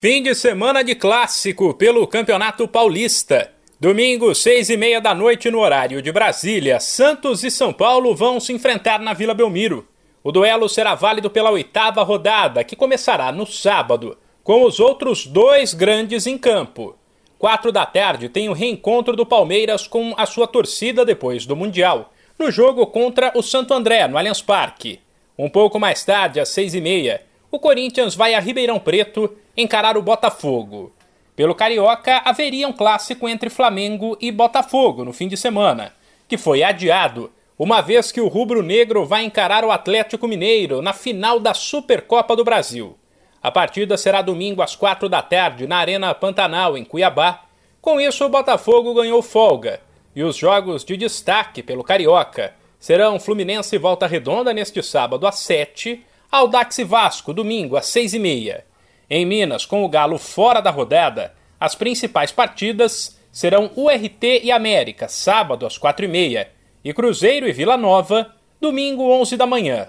Fim de semana de clássico pelo Campeonato Paulista. Domingo, seis e meia da noite no horário de Brasília, Santos e São Paulo vão se enfrentar na Vila Belmiro. O duelo será válido pela oitava rodada, que começará no sábado, com os outros dois grandes em campo. Quatro da tarde tem o reencontro do Palmeiras com a sua torcida depois do Mundial, no jogo contra o Santo André, no Allianz Parque. Um pouco mais tarde, às seis e meia, o Corinthians vai a Ribeirão Preto encarar o Botafogo. Pelo Carioca, haveria um clássico entre Flamengo e Botafogo no fim de semana, que foi adiado, uma vez que o Rubro Negro vai encarar o Atlético Mineiro na final da Supercopa do Brasil. A partida será domingo às quatro da tarde na Arena Pantanal, em Cuiabá. Com isso, o Botafogo ganhou folga e os jogos de destaque pelo Carioca serão Fluminense e Volta Redonda neste sábado às 7 Aldax e Vasco, domingo, às 6h30. Em Minas, com o Galo fora da rodada, as principais partidas serão URT e América, sábado, às 4h30, e Cruzeiro e Vila Nova, domingo, 11 da manhã.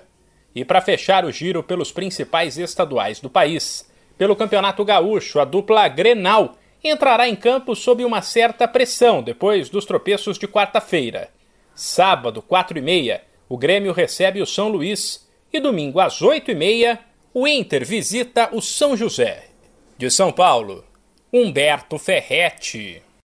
E para fechar o giro pelos principais estaduais do país, pelo Campeonato Gaúcho, a dupla Grenal entrará em campo sob uma certa pressão depois dos tropeços de quarta-feira. Sábado, 4 e meia, o Grêmio recebe o São Luís e domingo às oito e meia, o Inter visita o São José. De São Paulo, Humberto Ferretti.